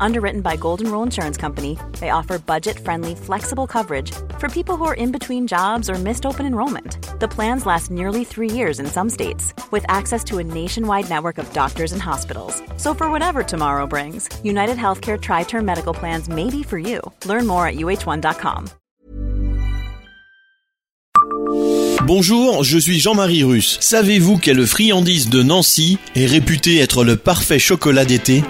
Underwritten by Golden Rule Insurance Company, they offer budget friendly, flexible coverage for people who are in between jobs or missed open enrollment. The plans last nearly three years in some states, with access to a nationwide network of doctors and hospitals. So, for whatever tomorrow brings, United Healthcare Tri Term Medical Plans may be for you. Learn more at uh1.com. Bonjour, je suis Jean-Marie Russe. Savez-vous quelle friandise de Nancy est réputée être le parfait chocolat d'été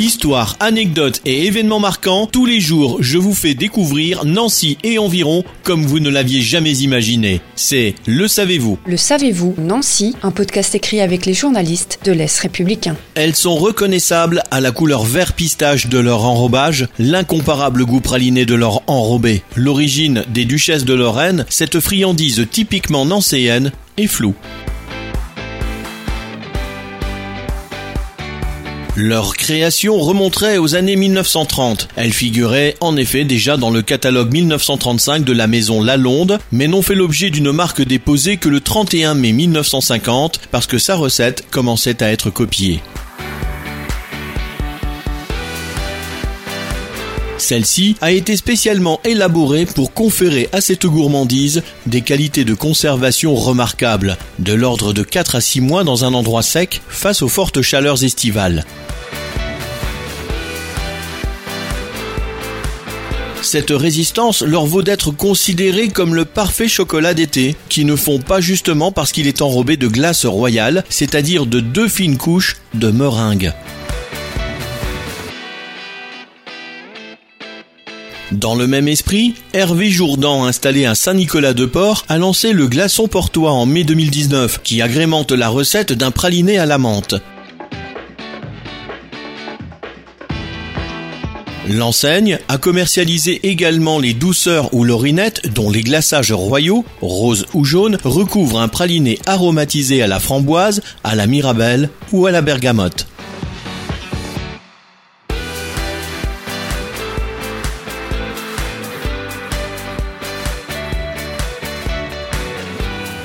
Histoire, anecdotes et événements marquants, tous les jours je vous fais découvrir Nancy et environ comme vous ne l'aviez jamais imaginé. C'est Le Savez-vous. Le Savez-vous Nancy, un podcast écrit avec les journalistes de l'Est républicain. Elles sont reconnaissables à la couleur vert pistache de leur enrobage, l'incomparable goût praliné de leur enrobé, l'origine des duchesses de Lorraine, cette friandise typiquement nancéenne est floue. Leur création remonterait aux années 1930. Elles figuraient en effet déjà dans le catalogue 1935 de la maison Lalonde, mais n'ont fait l'objet d'une marque déposée que le 31 mai 1950 parce que sa recette commençait à être copiée. Celle-ci a été spécialement élaborée pour conférer à cette gourmandise des qualités de conservation remarquables, de l'ordre de 4 à 6 mois dans un endroit sec face aux fortes chaleurs estivales. Cette résistance leur vaut d'être considérés comme le parfait chocolat d'été, qui ne font pas justement parce qu'il est enrobé de glace royale, c'est-à-dire de deux fines couches de meringue. Dans le même esprit, Hervé Jourdan, installé à Saint-Nicolas-de-Port, a lancé le glaçon portois en mai 2019, qui agrémente la recette d'un praliné à la menthe. L'enseigne a commercialisé également les douceurs ou l'orinette dont les glaçages royaux, rose ou jaune, recouvrent un praliné aromatisé à la framboise, à la mirabelle ou à la bergamote.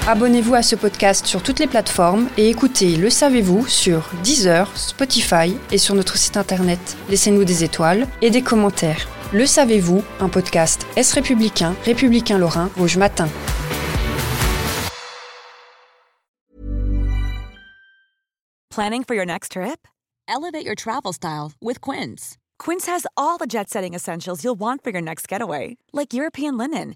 Abonnez-vous à ce podcast sur toutes les plateformes et écoutez Le Savez-vous sur Deezer, Spotify et sur notre site internet. Laissez-nous des étoiles et des commentaires. Le Savez-vous, un podcast Est républicain, républicain lorrain, rouge matin. Planning for your next trip? Elevate your travel style with Quince. Quince has all the jet setting essentials you'll want for your next getaway, like European linen